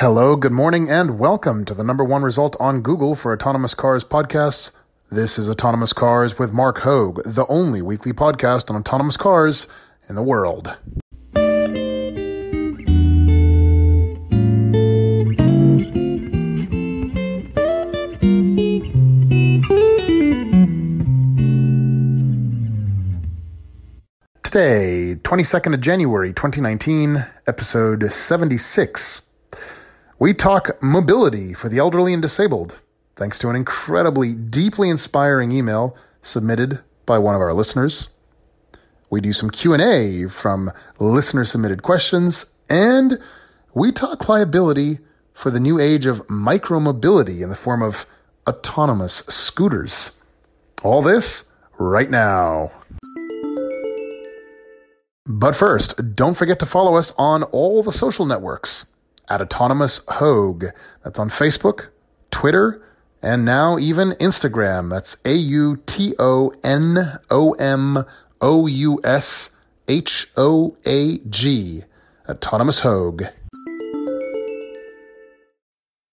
Hello, good morning, and welcome to the number one result on Google for autonomous cars podcasts. This is Autonomous Cars with Marc Hoag, the only weekly podcast on autonomous cars in the world. Today, 22nd of January 2019, episode 76. We talk mobility for the elderly and disabled, thanks to an incredibly deeply inspiring email submitted by one of our listeners. We do some Q&A from listener submitted questions and we talk liability for the new age of micromobility in the form of autonomous scooters. All this right now. But first, don't forget to follow us on all the social networks at Autonomous Hoag. That's on Facebook, Twitter, and now even Instagram. That's A U T O N O M O U S H O A G. Autonomous Hoag.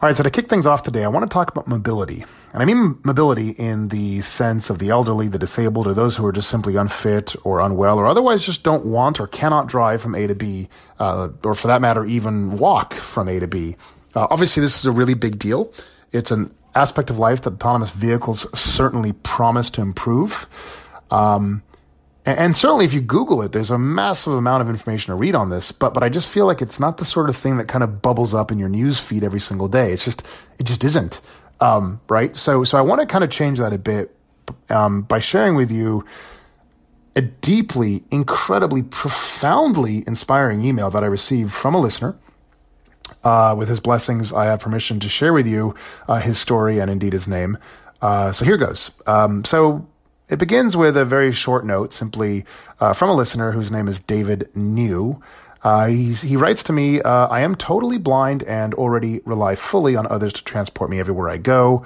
All right, so to kick things off today, I want to talk about mobility. And I mean mobility in the sense of the elderly, the disabled, or those who are just simply unfit or unwell, or otherwise just don't want or cannot drive from A to B, uh, or for that matter, even walk from A to B. Uh, obviously, this is a really big deal. It's an aspect of life that autonomous vehicles certainly promise to improve. Um, and certainly, if you Google it, there's a massive amount of information to read on this. But but I just feel like it's not the sort of thing that kind of bubbles up in your news feed every single day. It's just it just isn't, um, right? So so I want to kind of change that a bit um, by sharing with you a deeply, incredibly, profoundly inspiring email that I received from a listener. Uh, with his blessings, I have permission to share with you uh, his story and indeed his name. Uh, so here goes. Um, so it begins with a very short note, simply uh, from a listener whose name is David New. Uh, he writes to me, uh, I am totally blind and already rely fully on others to transport me everywhere I go.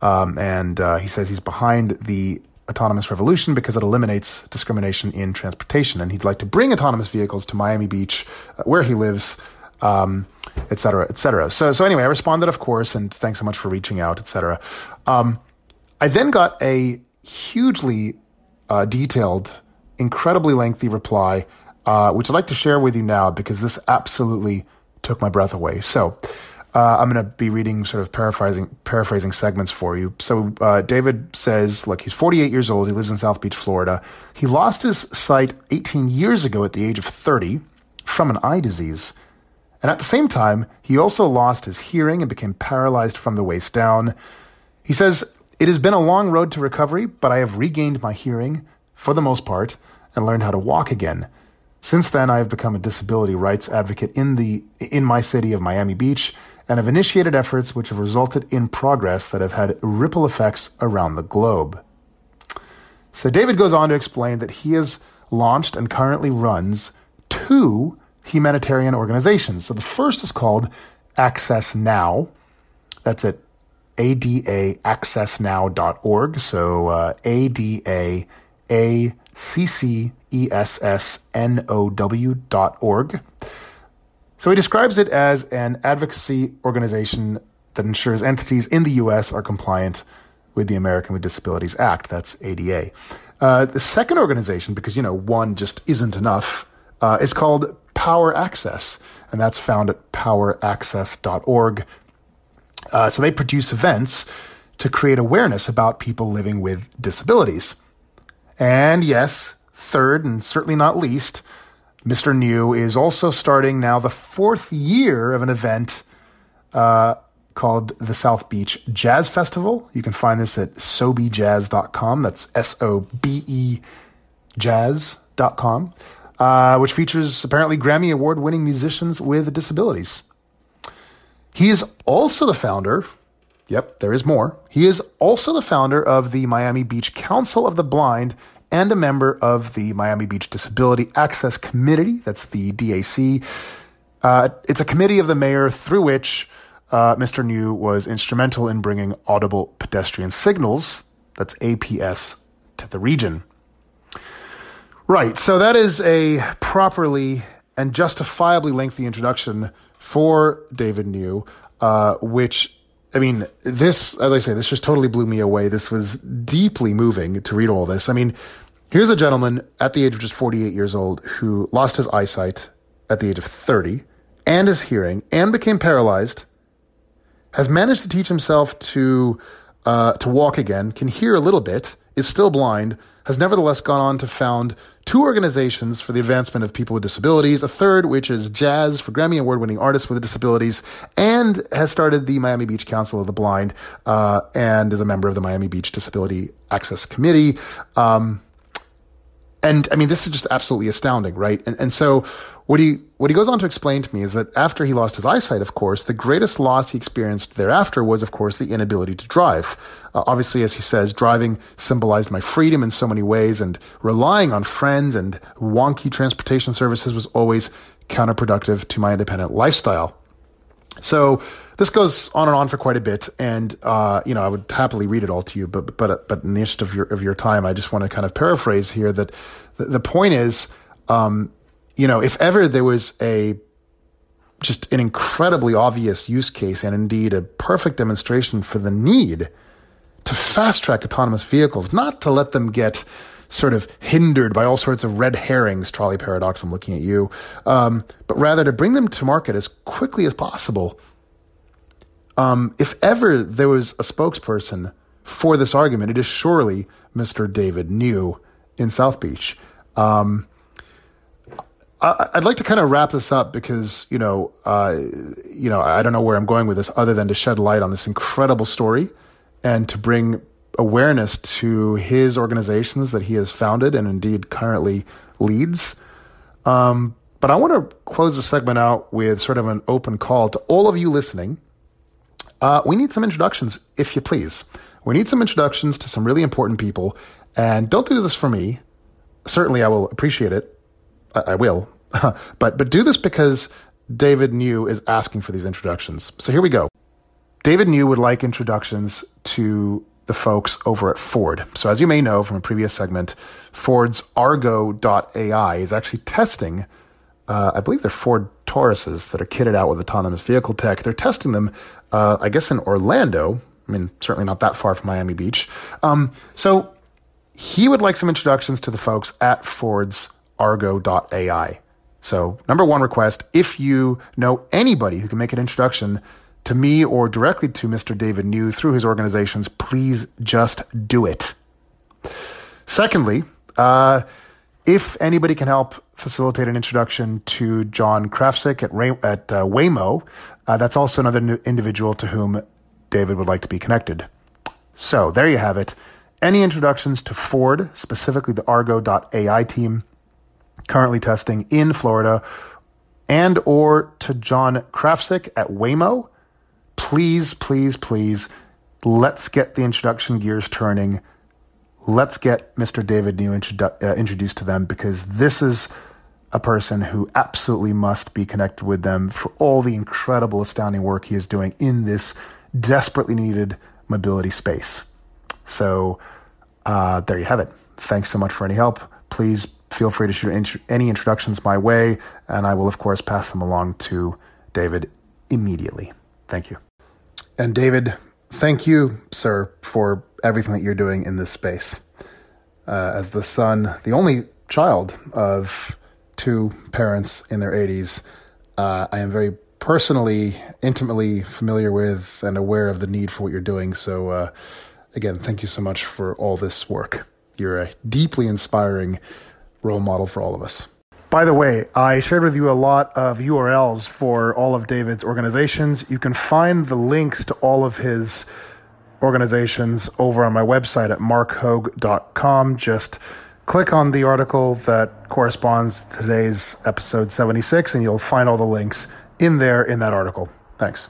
Um, and uh, he says he's behind the autonomous revolution because it eliminates discrimination in transportation. And he'd like to bring autonomous vehicles to Miami Beach, uh, where he lives, um, et cetera, et cetera. So, so anyway, I responded, of course, and thanks so much for reaching out, et cetera. Um, I then got a hugely uh, detailed, incredibly lengthy reply, uh, which I'd like to share with you now because this absolutely took my breath away. So uh, I'm going to be reading sort of paraphrasing paraphrasing segments for you. So uh, David says, look, he's 48 years old. He lives in South Beach, Florida. He lost his sight 18 years ago at the age of 30 from an eye disease. And at the same time, he also lost his hearing and became paralyzed from the waist down. He says, it has been a long road to recovery, but I have regained my hearing, for the most part, and learned how to walk again. Since then, I have become a disability rights advocate in the in my city of Miami Beach and have initiated efforts which have resulted in progress that have had ripple effects around the globe. So David goes on to explain that he has launched and currently runs two humanitarian organizations. So the first is called Access Now. That's at adaaccessnow.org. So uh, A D A A C C E S S N O W dot org. So he describes it as an advocacy organization that ensures entities in the U.S. are compliant with the American with Disabilities Act. That's ADA. Uh, the second organization, because you know one just isn't enough, uh, is called Power Access, and that's found at poweraccess.org. Uh, so they produce events to create awareness about people living with disabilities. And yes, third and certainly not least, Mr. New is also starting now the fourth year of an event uh, called the South Beach Jazz Festival. You can find this at sobejazz.com. That's S O B E jazz.com, uh, which features apparently Grammy Award winning musicians with disabilities. He is also the founder. Yep, there is more. He is also the founder of the Miami Beach Council of the Blind and a member of the Miami Beach Disability Access Committee. That's the DAC. Uh, it's a committee of the mayor through which uh, Mr. New was instrumental in bringing audible pedestrian signals, that's APS, to the region. Right, so that is a properly and justifiably lengthy introduction for David New, uh, which I mean, this, as I say, this just totally blew me away. This was deeply moving to read all this. I mean, here's a gentleman at the age of just 48 years old who lost his eyesight at the age of 30 and his hearing and became paralyzed, has managed to teach himself to, uh, to walk again, can hear a little bit, is still blind, has nevertheless gone on to found two organizations for the advancement of people with disabilities, a third, which is Jazz for Grammy Award winning artists with disabilities, and has started the Miami Beach Council of the Blind uh, and is a member of the Miami Beach Disability Access Committee. Um, and I mean, this is just absolutely astounding, right? And, and so what he, what he goes on to explain to me is that after he lost his eyesight, of course, the greatest loss he experienced thereafter was, of course, the inability to drive. Uh, obviously, as he says, driving symbolized my freedom in so many ways and relying on friends and wonky transportation services was always counterproductive to my independent lifestyle. So this goes on and on for quite a bit, and uh, you know I would happily read it all to you, but but but in the interest of your of your time, I just want to kind of paraphrase here that the, the point is, um, you know, if ever there was a just an incredibly obvious use case and indeed a perfect demonstration for the need to fast track autonomous vehicles, not to let them get sort of hindered by all sorts of red herrings, trolley paradox, I'm looking at you, um, but rather to bring them to market as quickly as possible um, if ever there was a spokesperson for this argument, it is surely Mr. David New in South Beach. Um, I, would like to kind of wrap this up because you know, uh, you know, I don't know where I'm going with this, other than to shed light on this incredible story and to bring awareness to his organizations that he has founded and indeed currently leads. Um, but I want to close the segment out with sort of an open call to all of you listening uh, we need some introductions, if you please. We need some introductions to some really important people. And don't do this for me. Certainly, I will appreciate it. I, I will. but, but do this because David New is asking for these introductions. So here we go. David New would like introductions to the folks over at Ford. So, as you may know from a previous segment, Ford's Argo.ai is actually testing uh, I believe they're Ford Tauruses that are kitted out with autonomous vehicle tech. They're testing them, uh, I guess, in Orlando. I mean, certainly not that far from Miami Beach. Um, so he would like some introductions to the folks at Ford's Argo.ai. So, number one request if you know anybody who can make an introduction to me or directly to Mr. David New through his organizations, please just do it. Secondly, uh, if anybody can help facilitate an introduction to John Krafcik at, Ray, at uh, Waymo, uh, that's also another individual to whom David would like to be connected. So there you have it. Any introductions to Ford, specifically the Argo.ai team, currently testing in Florida, and or to John Krafcik at Waymo, please, please, please, let's get the introduction gears turning let's get Mr. David New introdu- uh, introduced to them because this is a person who absolutely must be connected with them for all the incredible, astounding work he is doing in this desperately needed mobility space. So uh, there you have it. Thanks so much for any help. Please feel free to shoot any introductions my way, and I will, of course, pass them along to David immediately. Thank you. And David, thank you, sir, for everything that you're doing in this space. Uh, as the son, the only child of two parents in their 80s, uh, I am very personally, intimately familiar with and aware of the need for what you're doing. So, uh, again, thank you so much for all this work. You're a deeply inspiring role model for all of us. By the way, I shared with you a lot of URLs for all of David's organizations. You can find the links to all of his organizations over on my website at marchoag.com. Just click on the article that corresponds to today's episode 76, and you'll find all the links in there in that article. Thanks.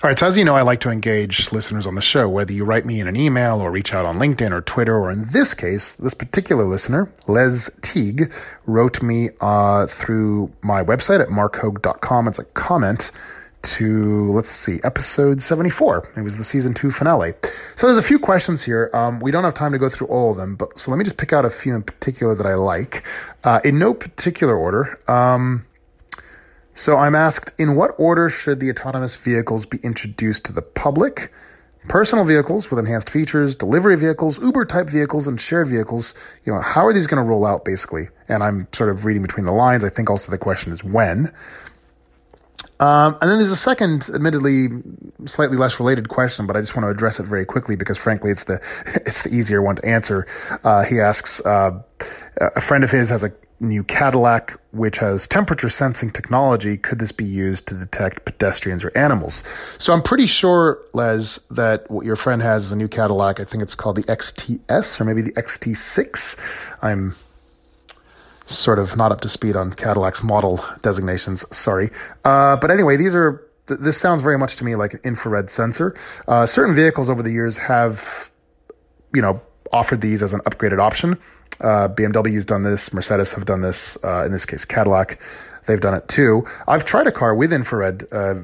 All right, so as you know, I like to engage listeners on the show, whether you write me in an email or reach out on LinkedIn or Twitter, or in this case, this particular listener, Les Teague, wrote me uh, through my website at marchoag.com. It's a comment to, let's see, episode 74. It was the season two finale. So there's a few questions here. Um, we don't have time to go through all of them, but so let me just pick out a few in particular that I like. Uh, in no particular order. Um, so I'm asked, in what order should the autonomous vehicles be introduced to the public? Personal vehicles with enhanced features, delivery vehicles, Uber type vehicles, and shared vehicles. You know, how are these going to roll out basically? And I'm sort of reading between the lines. I think also the question is when. Um, and then there's a second, admittedly slightly less related question, but I just want to address it very quickly because, frankly, it's the it's the easier one to answer. Uh, he asks, uh, a friend of his has a new Cadillac, which has temperature sensing technology. Could this be used to detect pedestrians or animals? So I'm pretty sure, Les, that what your friend has is a new Cadillac. I think it's called the XTS or maybe the XT6. I'm sort of not up to speed on Cadillac's model designations. Sorry. Uh, but anyway, these are, th- this sounds very much to me like an infrared sensor. Uh, certain vehicles over the years have, you know, offered these as an upgraded option. Uh, BMW's done this. Mercedes have done this. Uh, in this case, Cadillac, they've done it too. I've tried a car with infrared uh,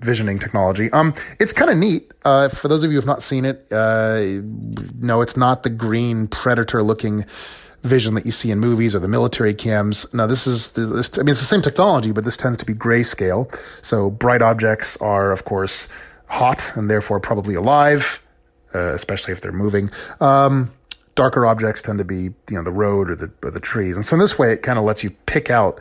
visioning technology. Um, it's kind of neat. Uh, for those of you who have not seen it, uh, no, it's not the green predator looking vision that you see in movies or the military cams. Now, this is, this, I mean, it's the same technology, but this tends to be grayscale. So bright objects are, of course, hot and therefore probably alive, uh, especially if they're moving. Um, darker objects tend to be, you know, the road or the, or the trees. And so in this way, it kind of lets you pick out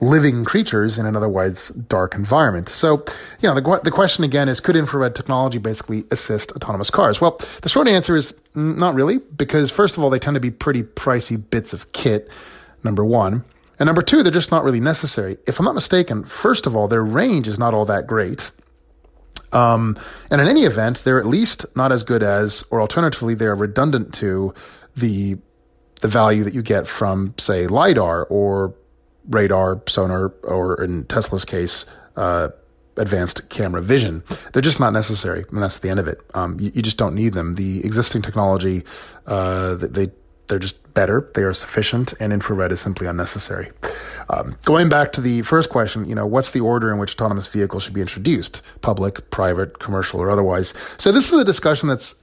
living creatures in an otherwise dark environment. So, you know, the, the question again is, could infrared technology basically assist autonomous cars? Well, the short answer is not really, because first of all, they tend to be pretty pricey bits of kit, number one. And number two, they're just not really necessary. If I'm not mistaken, first of all, their range is not all that great. Um, and in any event, they're at least not as good as, or alternatively, they're redundant to the the value that you get from, say, lidar or radar, sonar, or in Tesla's case, uh, advanced camera vision. They're just not necessary, and that's the end of it. Um, you, you, just don't need them. The existing technology, uh, they they're just better. They are sufficient, and infrared is simply unnecessary. Um, going back to the first question, you know, what's the order in which autonomous vehicles should be introduced? Public, private, commercial, or otherwise? So this is a discussion that's,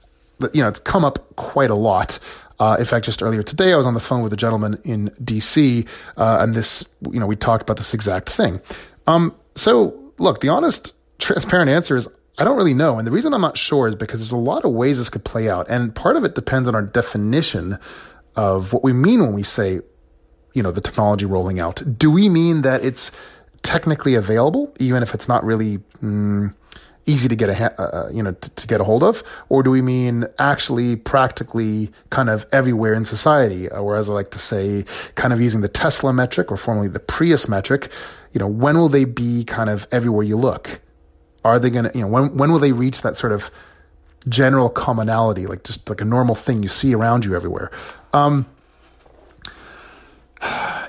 you know, it's come up quite a lot. Uh, in fact, just earlier today, I was on the phone with a gentleman in DC, uh, and this, you know, we talked about this exact thing. Um, so, look, the honest, transparent answer is I don't really know. And the reason I'm not sure is because there's a lot of ways this could play out. And part of it depends on our definition of what we mean when we say, you know, the technology rolling out. Do we mean that it's technically available, even if it's not really mm, easy to get a uh, uh, you know to, to, get a hold of, or do we mean actually practically kind of everywhere in society? Or as I like to say, kind of using the Tesla metric or formerly the Prius metric. You know, when will they be kind of everywhere you look? Are they to, you know, when when will they reach that sort of general commonality, like just like a normal thing you see around you everywhere. Um,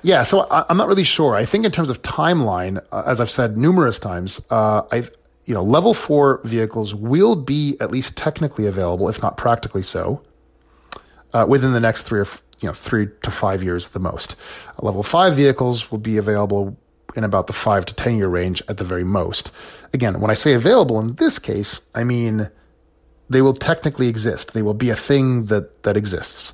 yeah, so I, am not really sure. I think in terms of timeline, uh, as I've said numerous times, uh, I, you know, level four vehicles will be at least technically available, if not practically so, uh, within the next three or you know three to five years at the most. Level five vehicles will be available in about the five to ten year range at the very most. Again, when I say available in this case, I mean they will technically exist. They will be a thing that, that exists.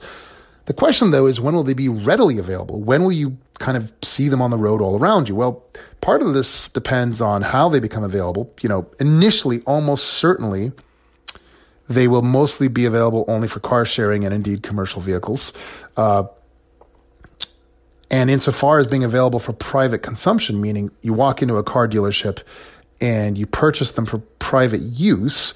The question, though, is when will they be readily available? When will you kind of see them on the road all around you? Well, part of this depends on how they become available. You know, initially, almost certainly, they will mostly be available only for car sharing and indeed commercial vehicles. Uh, and insofar as being available for private consumption, meaning you walk into a car dealership and you purchase them for private use,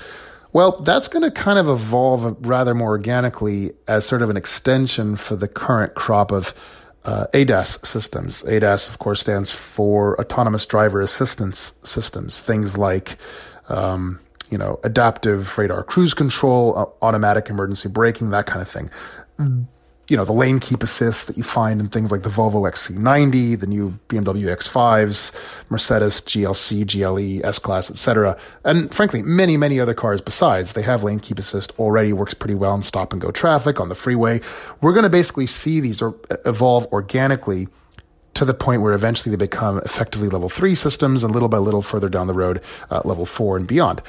well, that's going to kind of evolve rather more organically as sort of an extension for the current crop of uh, ADAS systems. ADAS, of course, stands for Autonomous Driver Assistance Systems. Things like, um, you know, adaptive radar cruise control, uh, automatic emergency braking, that kind of thing. You know, the lane keep assist that you find in things like the Volvo XC90, the new BMW X5s, Mercedes GLC, GLE, S-Class, etc. And frankly, many, many other cars besides, they have lane keep assist already works pretty well in stop and go traffic on the freeway. We're going to basically see these evolve organically to the point where eventually they become effectively level three systems and little by little further down the road, uh, level four and beyond.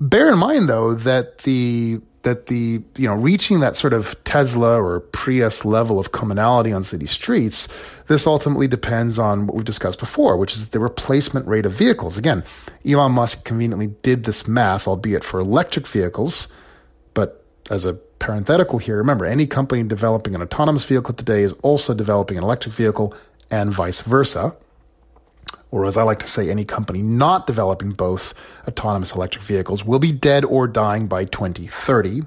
Bear in mind though that the that the you know reaching that sort of Tesla or Prius level of commonality on city streets, this ultimately depends on what we've discussed before, which is the replacement rate of vehicles. Again, Elon Musk conveniently did this math, albeit for electric vehicles, but as a parenthetical here, remember any company developing an autonomous vehicle today is also developing an electric vehicle and vice versa or as I like to say, any company not developing both autonomous electric vehicles will be dead or dying by 2030.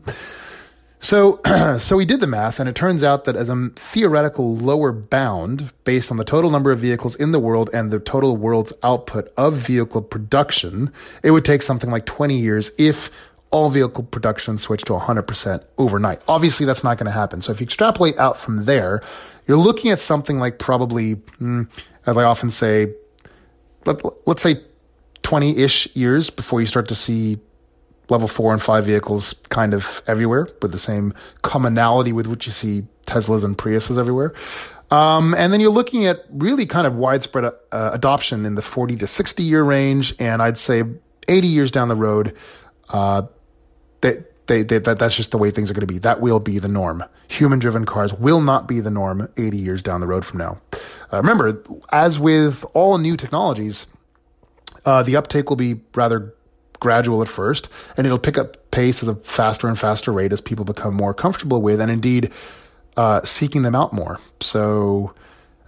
So, so we did the math, and it turns out that as a theoretical lower bound, based on the total number of vehicles in the world and the total world's output of vehicle production, it would take something like 20 years if all vehicle production switched to 100% overnight. Obviously, that's not going to happen. So if you extrapolate out from there, you're looking at something like probably, mm, as I often say, let, let's say 20 ish years before you start to see level four and five vehicles kind of everywhere with the same commonality with which you see Teslas and Priuses everywhere. Um, and then you're looking at really kind of widespread uh, adoption in the 40 to 60 year range. And I'd say 80 years down the road, uh, they, they, they, that, that's just the way things are going to be. That will be the norm. Human driven cars will not be the norm 80 years down the road from now. Uh, remember, as with all new technologies, uh, the uptake will be rather gradual at first, and it'll pick up pace at a faster and faster rate as people become more comfortable with, and indeed uh, seeking them out more. So,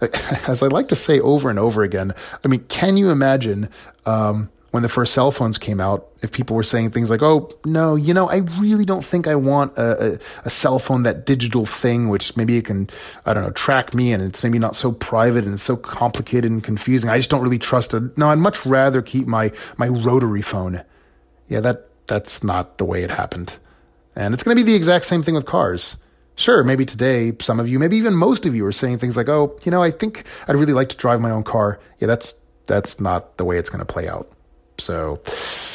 as I like to say over and over again, I mean, can you imagine? Um, when the first cell phones came out, if people were saying things like, "Oh no, you know, I really don't think I want a, a, a, cell phone, that digital thing, which maybe it can, I don't know, track me, and it's maybe not so private and it's so complicated and confusing. I just don't really trust it. No, I'd much rather keep my my rotary phone. Yeah, that that's not the way it happened, and it's going to be the exact same thing with cars. Sure, maybe today some of you, maybe even most of you, are saying things like, "Oh, you know, I think I'd really like to drive my own car." Yeah, that's that's not the way it's going to play out. So,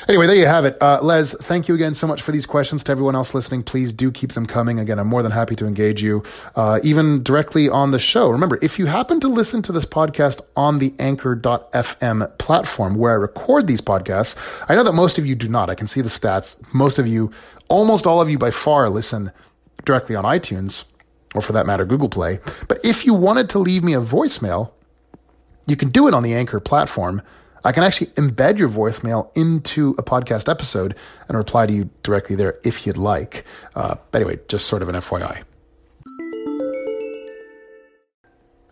anyway, there you have it. Uh, Les, thank you again so much for these questions. To everyone else listening, please do keep them coming. Again, I'm more than happy to engage you, uh, even directly on the show. Remember, if you happen to listen to this podcast on the anchor.fm platform where I record these podcasts, I know that most of you do not. I can see the stats. Most of you, almost all of you by far, listen directly on iTunes or for that matter, Google Play. But if you wanted to leave me a voicemail, you can do it on the Anchor platform. I can actually embed your voicemail into a podcast episode and reply to you directly there if you'd like. Uh, anyway, just sort of an FYI.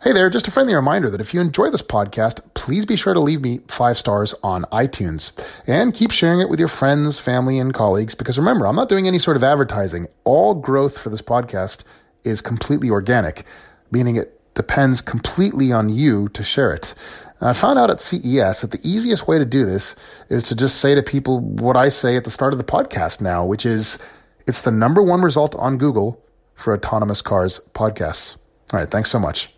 Hey there, just a friendly reminder that if you enjoy this podcast, please be sure to leave me five stars on iTunes and keep sharing it with your friends, family, and colleagues because remember, I'm not doing any sort of advertising. All growth for this podcast is completely organic, meaning it depends completely on you to share it. And I found out at CES that the easiest way to do this is to just say to people what I say at the start of the podcast now, which is it's the number one result on Google for autonomous cars podcasts. All right, thanks so much.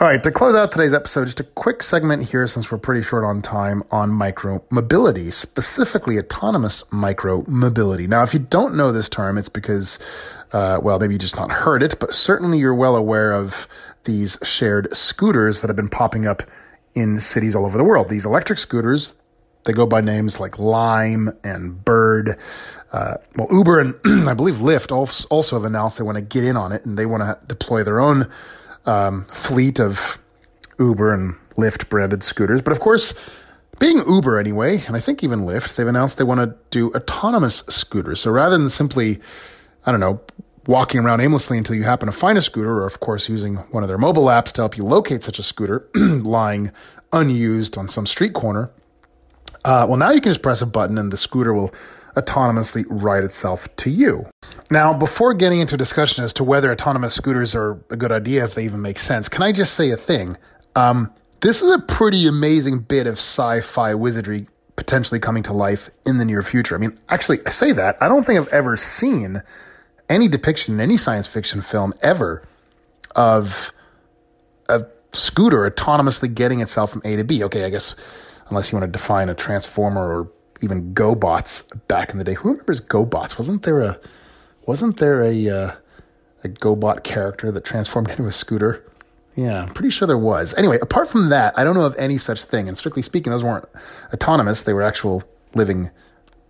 All right, to close out today's episode, just a quick segment here since we're pretty short on time on micro mobility, specifically autonomous micro mobility. Now, if you don't know this term, it's because, uh, well, maybe you just not heard it, but certainly you're well aware of these shared scooters that have been popping up in cities all over the world. These electric scooters, they go by names like Lime and Bird. Uh, well, Uber and I believe Lyft also have announced they want to get in on it and they want to deploy their own um, fleet of Uber and Lyft branded scooters. But of course, being Uber anyway, and I think even Lyft, they've announced they want to do autonomous scooters. So rather than simply, I don't know, walking around aimlessly until you happen to find a scooter, or of course using one of their mobile apps to help you locate such a scooter lying unused on some street corner. Uh, well, now you can just press a button and the scooter will autonomously ride itself to you. Now, before getting into discussion as to whether autonomous scooters are a good idea, if they even make sense, can I just say a thing? Um, this is a pretty amazing bit of sci fi wizardry potentially coming to life in the near future. I mean, actually, I say that. I don't think I've ever seen any depiction in any science fiction film ever of a scooter autonomously getting itself from A to B. Okay, I guess unless you want to define a transformer or even GoBots back in the day. Who remembers GoBots? Wasn't there a wasn't there a uh, a GoBot character that transformed into a scooter? Yeah, I'm pretty sure there was. Anyway, apart from that, I don't know of any such thing. And strictly speaking, those weren't autonomous; they were actual living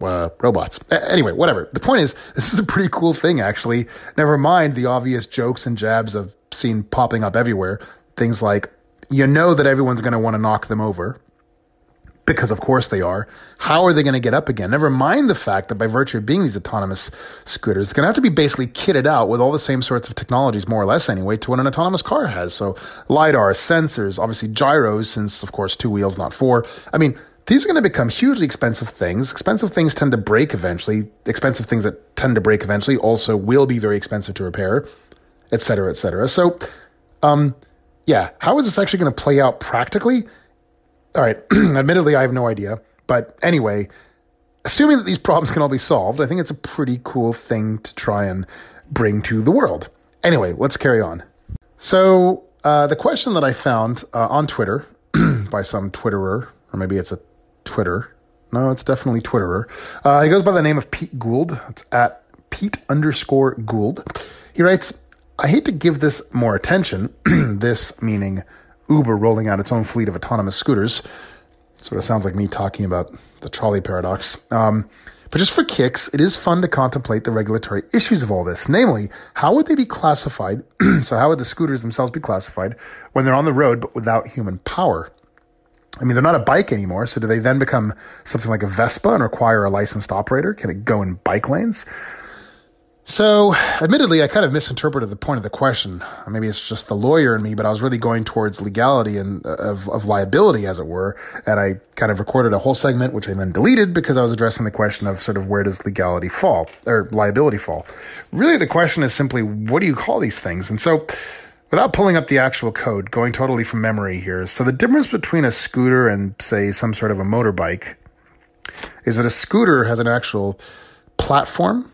uh, robots. A- anyway, whatever. The point is, this is a pretty cool thing, actually. Never mind the obvious jokes and jabs I've seen popping up everywhere. Things like, you know that everyone's going to want to knock them over because of course they are. How are they going to get up again? Never mind the fact that by virtue of being these autonomous scooters, it's going to have to be basically kitted out with all the same sorts of technologies, more or less anyway, to what an autonomous car has. So LiDAR, sensors, obviously gyros, since of course two wheels, not four. I mean, these are going to become hugely expensive things. Expensive things tend to break eventually. Expensive things that tend to break eventually also will be very expensive to repair, et cetera, et cetera. So, um, yeah, how is this actually going to play out practically? All right, admittedly, I have no idea. But anyway, assuming that these problems can all be solved, I think it's a pretty cool thing to try and bring to the world. Anyway, let's carry on. So, uh, the question that I found uh, on Twitter by some Twitterer, or maybe it's a Twitter. No, it's definitely Twitterer. Uh, he goes by the name of Pete Gould. It's at Pete underscore Gould. He writes, I hate to give this more attention, this meaning Uber rolling out its own fleet of autonomous scooters. Sort of sounds like me talking about the trolley paradox. Um, but just for kicks, it is fun to contemplate the regulatory issues of all this. Namely, how would they be classified? so, how would the scooters themselves be classified when they're on the road but without human power? I mean, they're not a bike anymore, so do they then become something like a Vespa and require a licensed operator? Can it go in bike lanes? So, admittedly, I kind of misinterpreted the point of the question. Maybe it's just the lawyer in me, but I was really going towards legality and uh, of, of liability, as it were. And I kind of recorded a whole segment, which I then deleted because I was addressing the question of sort of where does legality fall or liability fall. Really, the question is simply what do you call these things? And so, without pulling up the actual code, going totally from memory here. So, the difference between a scooter and, say, some sort of a motorbike is that a scooter has an actual platform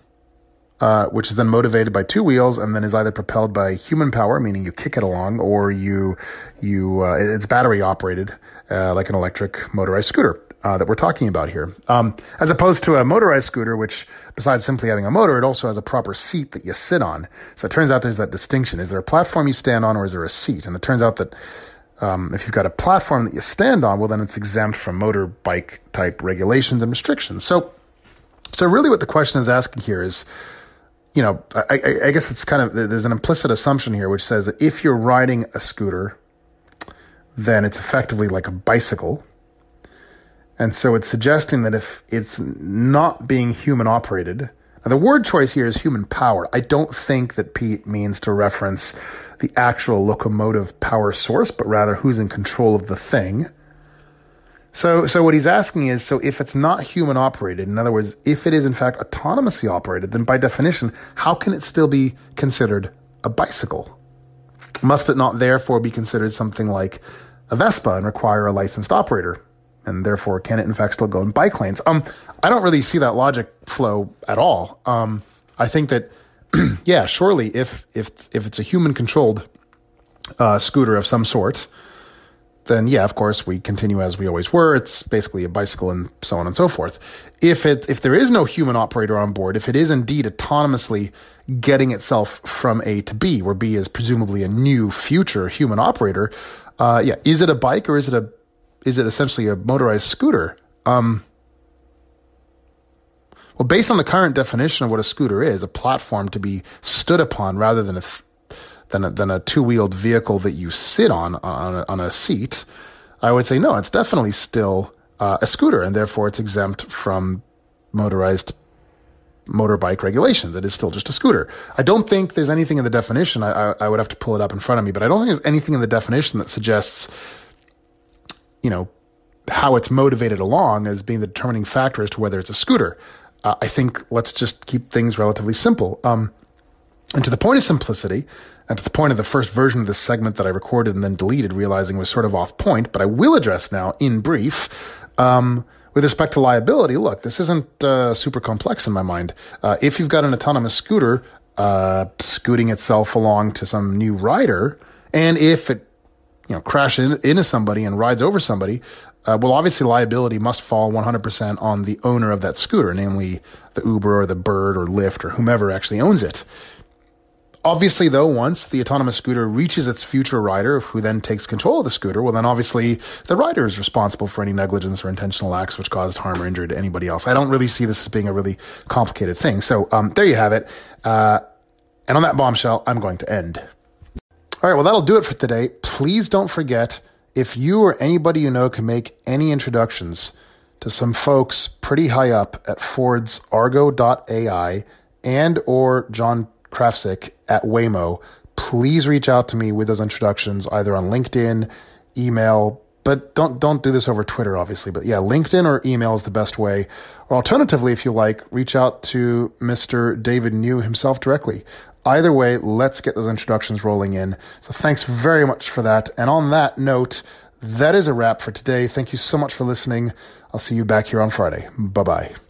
uh, which is then motivated by two wheels and then is either propelled by human power, meaning you kick it along, or you you uh, it's battery operated, uh, like an electric motorized scooter. Uh, that we're talking about here, um, as opposed to a motorized scooter, which besides simply having a motor, it also has a proper seat that you sit on. So it turns out there's that distinction: is there a platform you stand on, or is there a seat? And it turns out that um, if you've got a platform that you stand on, well, then it's exempt from motorbike type regulations and restrictions. So, so really, what the question is asking here is you know, I, I, guess it's kind of there's an implicit assumption here which says that if you're riding a scooter, then it's effectively like a bicycle. And so it's suggesting that if it's not being human operated, the word choice here is human power. I don't think that Pete means to reference the actual locomotive power source, but rather who's in control of the thing. So, so what he's asking is, so if it's not human operated, in other words, if it is in fact autonomously operated, then by definition, how can it still be considered a bicycle? Must it not therefore be considered something like a Vespa and require a licensed operator? And therefore, can it in fact still go in bike lanes? Um, I don't really see that logic flow at all. Um, I think that, yeah, surely if if if it's a human controlled uh, scooter of some sort, then yeah, of course, we continue as we always were. It's basically a bicycle and so on and so forth. If it if there is no human operator on board, if it is indeed autonomously getting itself from A to B, where B is presumably a new future human operator, uh, yeah, is it a bike or is it a is it essentially a motorized scooter? Um, well, based on the current definition of what a scooter is, a platform to be stood upon rather than a th- than a, than a two wheeled vehicle that you sit on on a, on a seat, I would say no, it's definitely still uh, a scooter, and therefore it's exempt from motorized motorbike regulations. It is still just a scooter. I don't think there's anything in the definition. I, I, I would have to pull it up in front of me, but I don't think there's anything in the definition that suggests, you know, how it's motivated along as being the determining factor as to whether it's a scooter. Uh, I think let's just keep things relatively simple. Um, and to the point of simplicity, and to the point of the first version of this segment that I recorded and then deleted, realizing was sort of off point, but I will address now in brief. Um, with respect to liability, look, this isn't uh, super complex in my mind. Uh, if you've got an autonomous scooter, uh, scooting itself along to some new rider, and if it you know crashes in, into somebody and rides over somebody, uh, well, obviously liability must fall 100% on the owner of that scooter, namely the Uber or the Bird or Lyft or whomever actually owns it. Obviously, though, once the autonomous scooter reaches its future rider, who then takes control of the scooter, well, then obviously the rider is responsible for any negligence or intentional acts which caused harm or injury to anybody else. I don't really see this as being a really complicated thing. So um, there you have it. Uh, and on that bombshell, I'm going to end. All right, well, that'll do it for today. Please don't forget if you or anybody you know can make any introductions to some folks pretty high up at Ford's Argo.ai and or John Krafcik at Waymo, please reach out to me with those introductions either on LinkedIn, email, but don't don't do this over Twitter, obviously. But yeah, LinkedIn or email is the best way. Or alternatively, if you like, reach out to Mr. David New himself directly. Either way, let's get those introductions rolling in. So thanks very much for that. And on that note, that is a wrap for today. Thank you so much for listening. I'll see you back here on Friday. Bye bye.